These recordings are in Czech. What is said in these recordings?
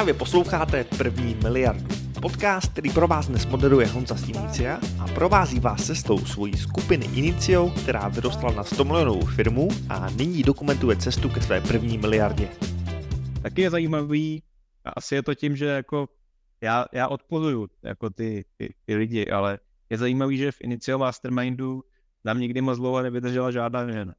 Právě posloucháte První miliardu. Podcast, který pro vás dnes moderuje Honza Stimicia a provází vás cestou svojí skupiny Inicio, která vyrostla na 100 milionovou firmu a nyní dokumentuje cestu ke své první miliardě. Taky je zajímavý, asi je to tím, že jako já, já odporuju jako ty, ty, ty lidi, ale je zajímavý, že v Inicio Mastermindu nám nikdy moc dlouho nevydržela žádná žena.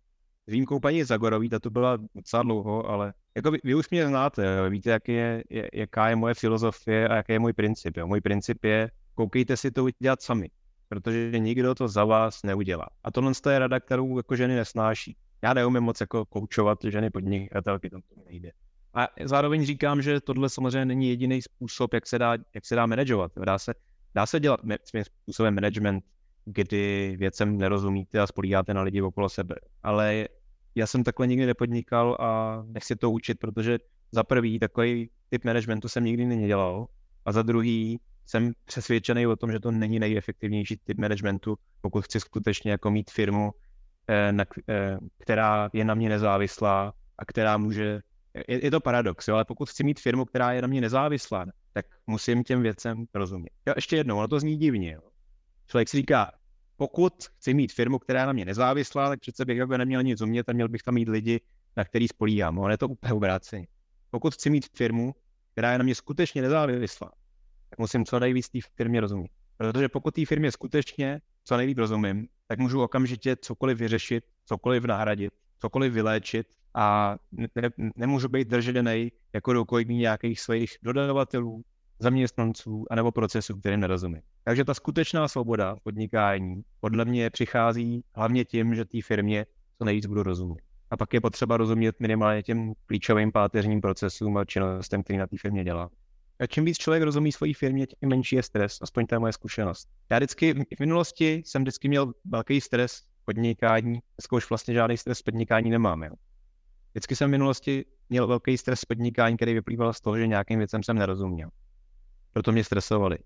Výjimkou paní Zagorový, ta tu byla docela dlouho, ale jako vy, vy už mě znáte, jo. víte, jak je, jaká je moje filozofie a jaký je můj princip. Jo. Můj princip je, koukejte si to udělat sami, protože nikdo to za vás neudělá. A tohle je rada, kterou jako ženy nesnáší. Já neumím moc jako koučovat ženy podnikatelky, to nejde. A zároveň říkám, že tohle samozřejmě není jediný způsob, jak se dá, jak se dá manažovat. Dá se, dá se dělat svým způsobem management, kdy věcem nerozumíte a spolíháte na lidi okolo sebe. Ale já jsem takhle nikdy nepodnikal a nechci to učit, protože za prvý takový typ managementu jsem nikdy nedělal a za druhý jsem přesvědčený o tom, že to není nejefektivnější typ managementu, pokud chci skutečně jako mít firmu, eh, eh, která je na mě nezávislá a která může je, je to paradox, jo, ale pokud chci mít firmu, která je na mě nezávislá, tak musím těm věcem rozumět. Jo, ještě jednou, ono to zní divně. Jo. Člověk si říká, pokud chci mít firmu, která je na mě nezávislá, tak přece bych jako neměl nic umět a měl bych tam mít lidi, na který spolíhám. Ono je to úplně obráceně. Pokud chci mít firmu, která je na mě skutečně nezávislá, tak musím co nejvíc té firmě rozumět. Protože pokud té firmě skutečně co nejvíc rozumím, tak můžu okamžitě cokoliv vyřešit, cokoliv nahradit, cokoliv vyléčit a ne, nemůžu být držený jako rukojmí nějakých svých dodavatelů, zaměstnanců anebo procesů, kterým nerozumím. Takže ta skutečná svoboda podnikání podle mě přichází hlavně tím, že té firmě co nejvíc budu rozumět. A pak je potřeba rozumět minimálně těm klíčovým páteřním procesům a činnostem, který na té firmě dělá. A čím víc člověk rozumí svojí firmě, tím menší je stres, aspoň to je moje zkušenost. Já vždycky v minulosti jsem vždycky měl velký stres podnikání, dneska už vlastně žádný stres podnikání nemám. Jo. Vždycky jsem v minulosti měl velký stres podnikání, který vyplýval z toho, že nějakým věcem jsem nerozuměl. Proto mě stresovali.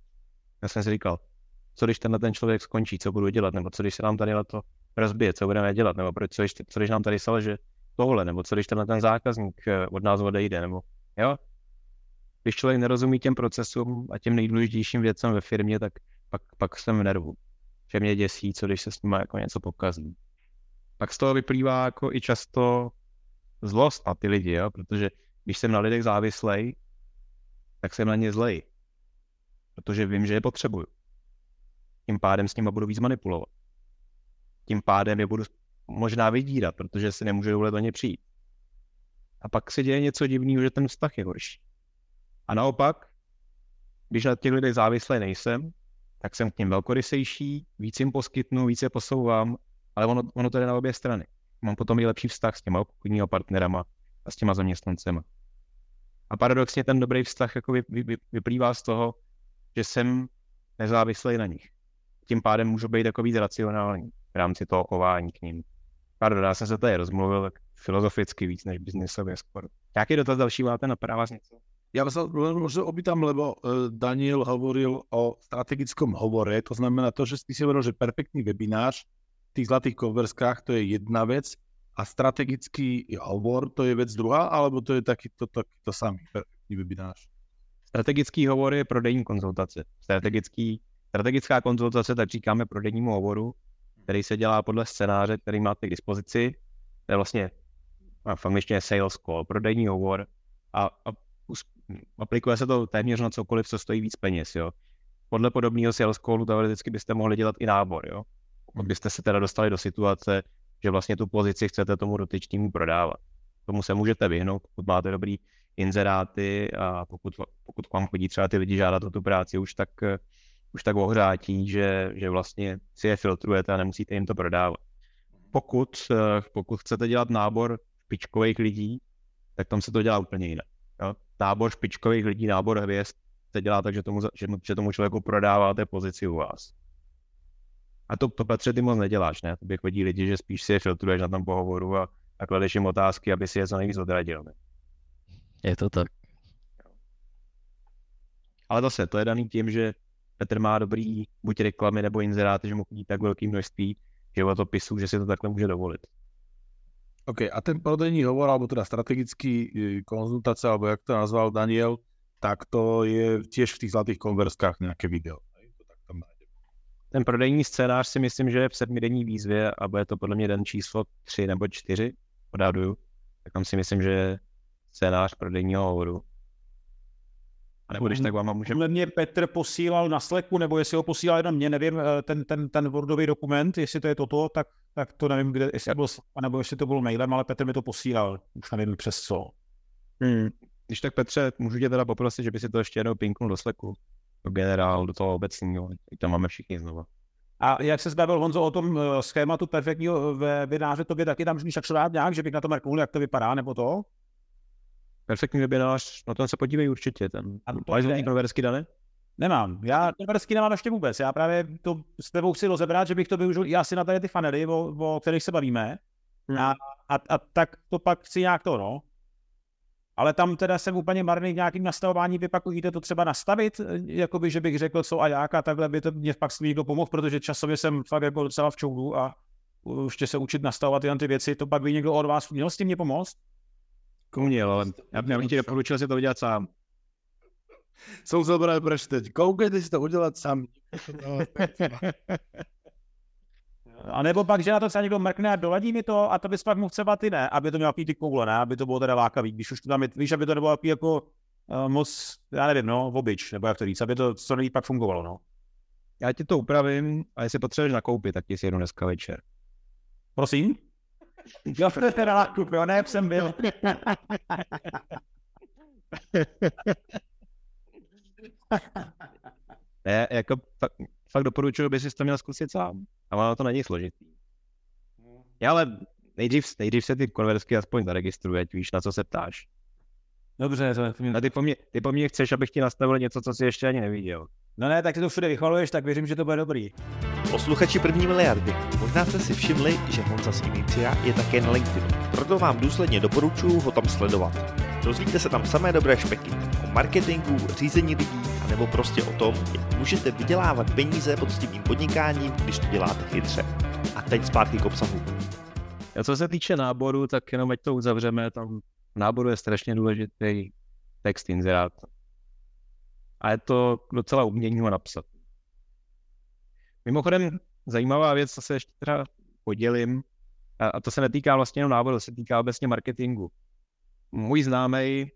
Já jsem si říkal, co když tenhle ten člověk skončí, co budu dělat, nebo co když se nám tady to rozbije, co budeme dělat, nebo proč, co, když, co když nám tady že tohle, nebo co když tenhle ten zákazník eh, od nás odejde, nebo jo. Když člověk nerozumí těm procesům a těm nejdůležitějším věcem ve firmě, tak pak, pak jsem v nervu. Že mě děsí, co když se s nimi jako něco pokazí. Pak z toho vyplývá jako i často zlost na ty lidi, jo? protože když jsem na lidech závislej, tak jsem na ně zlej. Protože vím, že je potřebuju. Tím pádem s nimi budu víc manipulovat. Tím pádem je budu možná vydírat, protože si nemůžu dovolit o ně přijít. A pak se děje něco divného, že ten vztah je horší. A naopak, když na těch lidech závislý nejsem, tak jsem k ním velkorysejší, víc jim poskytnu, více posouvám, ale ono, ono to jde na obě strany mám potom i lepší vztah s těma obchodníma partnerama a s těma zaměstnancema. A paradoxně ten dobrý vztah jako vy, vy, vyplývá z toho, že jsem nezávislý na nich. Tím pádem můžu být víc racionální v rámci toho chování k ním. Pardon, já jsem se tady rozmluvil tak filozoficky víc než biznisově skoro. Jaký dotaz další máte na vás něco? Ja sa možno opýtam, lebo e, Daniel hovoril o strategickom hovore, to znamená to, že ty si hovoril, že perfektný webinář tých zlatých konverskách, to je jedna vec a strategický hovor, to je vec druhá, alebo to je takýto, takýto samý perfektní webinář? Strategický hovor je prodejní konzultace. Strategický, strategická konzultace, tak říkáme prodejnímu hovoru, který se dělá podle scénáře, který máte k dispozici. To je vlastně v angličtině sales call, prodejní hovor a, a aplikuje se to téměř na cokoliv, co stojí víc peněz. Jo. Podle podobného sales callu teoreticky byste mohli dělat i nábor. Jo pokud byste se teda dostali do situace, že vlastně tu pozici chcete tomu dotyčnému prodávat. Tomu se můžete vyhnout, pokud máte dobrý inzeráty a pokud, pokud k vám chodí třeba ty lidi žádat o tu práci už tak, už tak ohřátí, že, že vlastně si je filtrujete a nemusíte jim to prodávat. Pokud, pokud chcete dělat nábor špičkových lidí, tak tam se to dělá úplně jinak. Jo? Nábor špičkových lidí, nábor hvězd se dělá tak, že tomu, že, že tomu člověku prodáváte pozici u vás. A to, to Petře ty moc neděláš, ne? To bych chodí lidi, že spíš si je filtruješ na tom pohovoru a, a kladeš jim otázky, aby si je co nejvíc odradil. Ne? Je to tak. Ale zase, to je daný tím, že Petr má dobrý buď reklamy nebo inzeráty, že mu chodí tak velký množství životopisů, že si to takhle může dovolit. OK, a ten prodejní hovor, alebo teda strategický e, konzultace, alebo jak to nazval Daniel, tak to je tiež v tých zlatých konverskách nejaké video. To tak tam nájdem. Ten prodejní scénář si myslím, že je v sedmidenní výzvě a bude to podle mě den číslo 3 nebo 4, odhaduju. Tak tam si myslím, že scénář prodejního hovoru. A nebo když tak vám můžeme... Podle mě Petr posílal na Slacku, nebo jestli ho posílal jenom mě, nevím, eh, ten, ten, ten Wordový dokument, jestli to je toto, tak, tak to nevím, kde, jestli to bylo, nebo jestli to bylo mailem, ale Petr mi to posílal, už nevím přes co. Hmm. Když tak Petře, můžu tě teda poprosit, že by si to ještě jednou pinknul do Slacku, do generál, do toho obecního, i tam máme všichni znova. A jak se zbavil Honzo o tom uh, schématu perfektního webináře, to by taky tam můžeš tak nějak, že bych na to mrknul, jak to vypadá, nebo to? Perfektní webinář, na ten se podívej určitě. Ten. A to Máš nějaký proversky, Dane? Nemám. Já Konversky nemám ještě vůbec. Já právě to s tebou chci rozebrat, že bych to využil i asi na tady ty fanely, o, o kterých se bavíme. A, a, a, tak to pak chci nějak to, no. Ale tam teda jsem úplně marný v nějakým nastavování, vy pak umíte to třeba nastavit, eh, jakoby, že bych řekl co a jak a takhle by to mě pak s někdo pomohl, protože časově jsem fakt jako docela v čoudu a ještě se učit nastavovat tyhle ty věci, to pak by někdo od vás měl s tím mě pomoct? Měl, ale já, já bych ti doporučil si to udělat sám. Som chcel práve prečítať. Koukejte si to udělat sami. A nebo pak, že na to třeba někdo mrkne a doladí mi to a to bys pak mohl třeba ty ne, aby to mělo ty koule, ne, aby to bylo teda lákavý, když už to tam je, víš, aby to nebylo jako uh, moc, já nevím, no, obyč, nebo jak to říct, aby to co nejlíp pak fungovalo, no. Já ti to upravím a jestli potřebuješ nakoupit, tak ti si jedu dneska večer. Prosím? Jo, to je teda nákup, jo, ne, jsem byl. Ne, jako fakt, fakt doporučuji, by si to měl zkusit sám. A ono to není složitý. Já ale nejdřív, nejdřív se ty konverzky aspoň zaregistruje, ať víš, na co se ptáš. Dobře, to je, A ty po, mně, ty po mně chceš, abych ti nastavil něco, co jsi ještě ani neviděl. no ne, tak ty to všude vychvaluješ, tak věřím, že to bude dobrý. Posluchači první miliardy, možná jste si všimli, že Honza z Inicia je také na LinkedInu, proto vám důsledně doporučuji ho tam sledovat. Dozvíte se tam samé dobré špeky o marketingu, řízení lidí, anebo prostě o tom, jak můžete vydělávat peníze poctivým podnikáním, když to děláte chytře. A teď zpátky k obsahu. A co se týče náboru, tak jenom ať to uzavřeme, tam v náboru je strašně důležitý text inzerát. A je to docela umění ho napsat. Mimochodem, zajímavá věc, co se ještě teda podělím, a, a to se netýká vlastně jenom náboru, to se týká obecně marketingu. Můj známý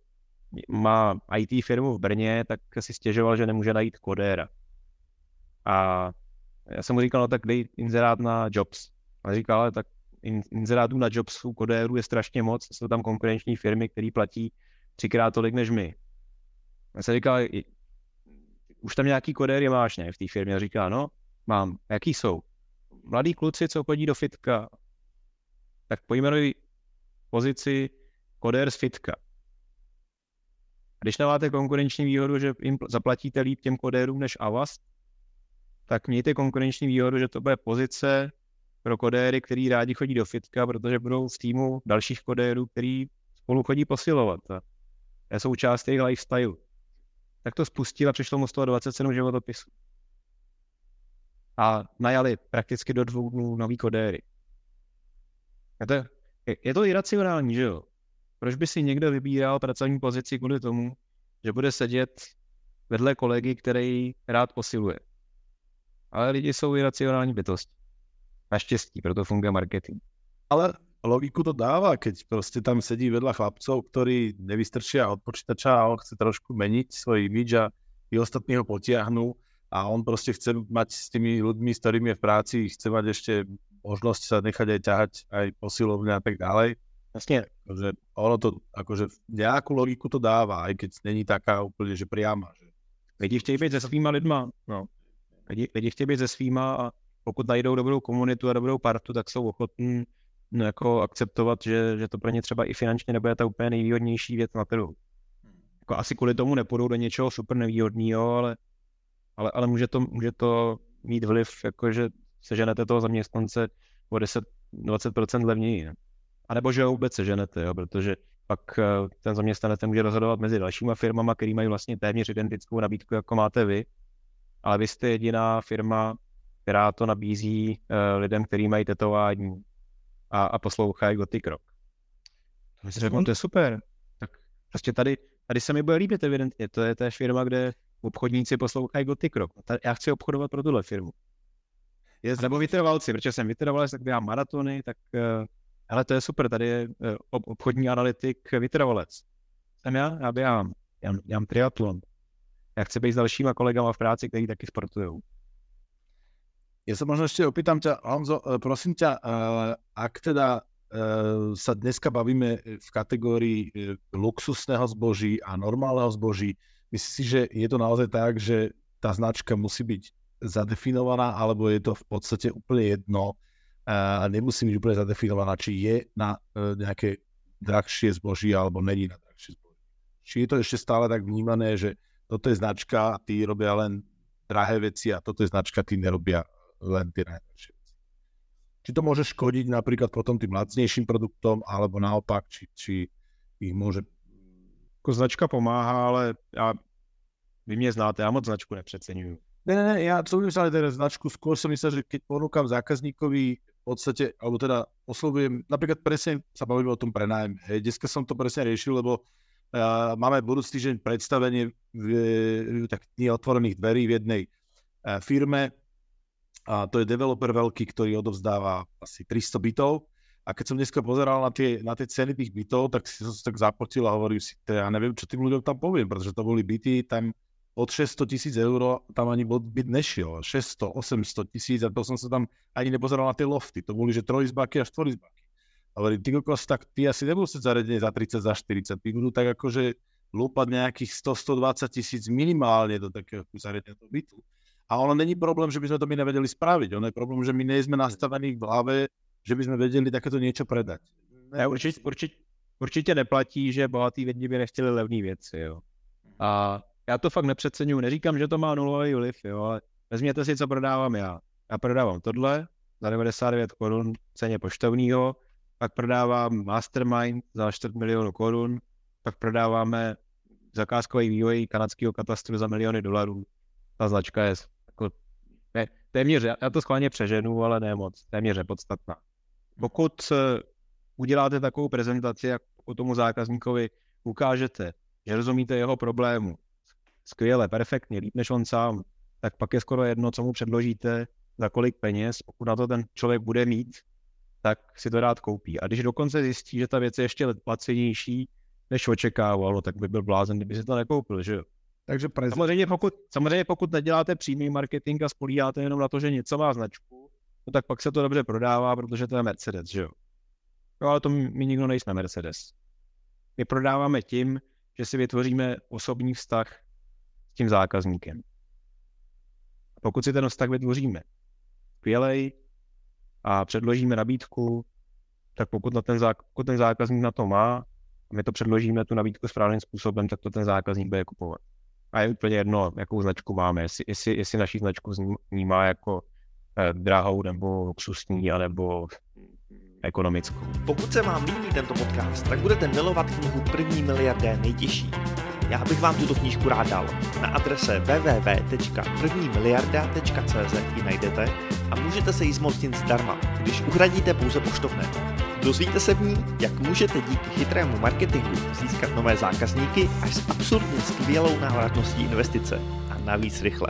má IT firmu v Brně, tak si stěžoval, že nemůže najít kodéra. A já jsem mu říkal, no tak dej inzerát na Jobs. A říkal, ale tak in, inzerátů na Jobsu kodérů je strašně moc, jsou tam konkurenční firmy, které platí třikrát tolik než my. Já jsem říkal, "I- už tam nějaký kodéry máš, ne, v té firmě? A říká, no, mám. Jaký jsou? Mladí kluci, co chodí do fitka. Tak pojmenuj pozici kodér z fitka. A když nemáte konkurenční výhodu, že jim pl- zaplatíte líp těm kodérům než Avast, tak mějte konkurenční výhodu, že to bude pozice pro kodéry, který rádi chodí do fitka, protože budou v týmu dalších kodérů, který spolu chodí posilovat. A je součást jejich lifestyle. Tak to spustil a přišlo mu z toho 27 životopisů. A najali prakticky do dvou dnů nový kodéry. Je to, je, to iracionální, že jo? Proč by si někdo vybíral pracovní pozici kvůli tomu, že bude sedět vedle kolegy, který rád posiluje? Ale lidi jsou iracionální bytosti. Naštěstí, proto funguje marketing. Ale logiku to dáva, keď proste tam sedí vedľa chlapcov, ktorí nevystrčia od počítača a on chce trošku meniť svoj imidž a i ostatní ho potiahnú a on proste chce mať s tými ľuďmi, s ktorými je v práci, chce mať ešte možnosť sa nechať aj ťahať aj posilovne a tak ďalej. Jasně, Takže ono to, akože nejakú logiku to dáva, aj keď není taká úplne, že priama. Že... lidi chtějí být se svýma lidma. No. Lidi, lidi chtějí být se svýma a pokud najdou dobrou komunitu a dobrou partu, tak jsou ochotní no, jako akceptovat, že, že to pro ně třeba i finančně nebude ta úplně nejvýhodnější věc na trhu. Jako asi kvůli tomu nepůjdou do něčeho super nevýhodného, ale, ale, ale může, to, může to mít vliv, jako že seženete toho zaměstnance o 10-20% levněji. Ne? A nebo že ho vůbec seženete, jo? protože pak eh, ten zaměstnanec může rozhodovat mezi dalšíma firmama, který mají vlastně téměř identickou nabídku, jako máte vy, ale vy jste jediná firma, která to nabízí uh, lidem, kteří mají tetování a, a poslouchají Gothic Rock. To si řeknu, to je super. Tak prostě tady, tady se mi bude líbit evidentně, to je ta firma, kde obchodníci poslouchají Gothic Rock. Já chci obchodovat pro tuhle firmu. Je, nebo vytrvalci, protože jsem vytrvalec, tak běhám maratony, tak uh, hele, to je super, tady je uh, obchodní analytik vytrvalec. Jsem já, já běhám, já, já mám triatlon. Já chci být s dalšíma kolegama v práci, kteří taky sportují. Ja sa možno ešte opýtam ťa, Honzo, e, prosím ťa, ak teda sa dneska bavíme v kategórii luxusného zboží a normálneho zboží, myslíš si, že je to naozaj tak, že tá značka musí byť zadefinovaná, alebo je to v podstate úplne jedno a nemusí byť úplne zadefinovaná, či je na e, nejaké drahšie zboží alebo není na drahšie zboží. Či je to ešte stále tak vnímané, že toto je značka, tí robia len drahé veci a toto je značka, tí nerobia len tie najdrahšie veci. Či to môže škodiť napríklad potom tým lacnejším produktom, alebo naopak, či, či ich môže... Jako značka pomáhá, ale já, vy mě znáte, já moc značku nepřeceňuju. Ne, ne, ne, ja som myslel teda značku, skôr som myslel, že keď ponúkam zákazníkovi v podstate, alebo teda oslovujem, napríklad presne sa bavíme o tom prenájme. Hej, dneska som to presne riešil, lebo uh, máme budúci týždeň predstavenie v, tak dní otvorených dverí v jednej uh, firme a to je developer veľký, ktorý odovzdáva asi 300 bytov a keď som dneska pozeral na tie, na tie ceny tých bytov, tak si som tak zapotil a hovoril si, ja neviem, čo tým ľuďom tam poviem, pretože to boli byty, tam od 600 tisíc eur tam ani byt nešiel. 600, 800 tisíc a to som sa tam ani nepozeral na tie lofty. To boli, že trojizbaky a štvorizbaky. Hovorím, ty kokos, tak ty asi nebudú sa zariadenie za 30, za 40. Ty budú tak akože lúpať nejakých 100, 120 tisíc minimálne do takého zariadenia toho bytu. A ono není problém, že by sme to my nevedeli spraviť. Ono je problém, že my nejsme nastavení v hlave, že by sme vedeli takéto niečo predať. Ne, určitě, určitě, určitě neplatí, že bohatý lidi by nechtěli levné věci. Jo. A já to fakt nepřeceňuji, neříkám, že to má nulový vliv, jo, ale vezměte si, co prodávám já. Já prodávám tohle za 99 korun ceně poštovního, pak prodávám Mastermind za 4 milionů korun, pak prodáváme zakázkový vývoj kanadského katastru za miliony dolarů. Ta značka je jako, ne, téměř, já to schválně přeženu, ale ne moc, téměř je podstatná. Pokud eh, uděláte takovou prezentaci, jak o tomu zákazníkovi ukážete, že rozumíte jeho problému, skvěle, perfektně, líp než on sám, tak pak je skoro jedno, co mu předložíte, za kolik peněz, pokud na to ten člověk bude mít, tak si to rád koupí. A když dokonce zjistí, že ta věc je ještě lacenější, než očekával, no, tak by byl blázen, kdyby si to nekoupil, že jo. Takže prezent... samozřejmě, pokud, samozřejmě pokud neděláte přímý marketing a spolíháte jenom na to, že něco má značku, no tak pak se to dobře prodává, protože to je Mercedes, že jo. No ale to my, nikdo nejsme Mercedes. My prodáváme tím, že si vytvoříme osobní vztah tím zákazníkem. A pokud si ten vztah vytvoříme skvělej a předložíme nabídku, tak pokud, na ten, zák- pokud ten zákazník na to má a my to předložíme tu nabídku správným způsobem, tak to ten zákazník bude kupovat. A je úplně jedno, jakou značku máme, jestli, jestli, jestli naší značku vnímá jako drahou nebo luxusní, anebo ekonomickou. Pokud se vám líbí tento podcast, tak budete milovat knihu První miliardé nejtěžší. Já bych vám tuto knížku rád dal. Na adrese www.prvnimiliarda.cz ji najdete a můžete se jí zmocnit zdarma, když uhradíte pouze poštovné. Dozvíte se v ní, jak můžete díky chytrému marketingu získat nové zákazníky až s absurdně skvělou návratností investice a navíc rychle.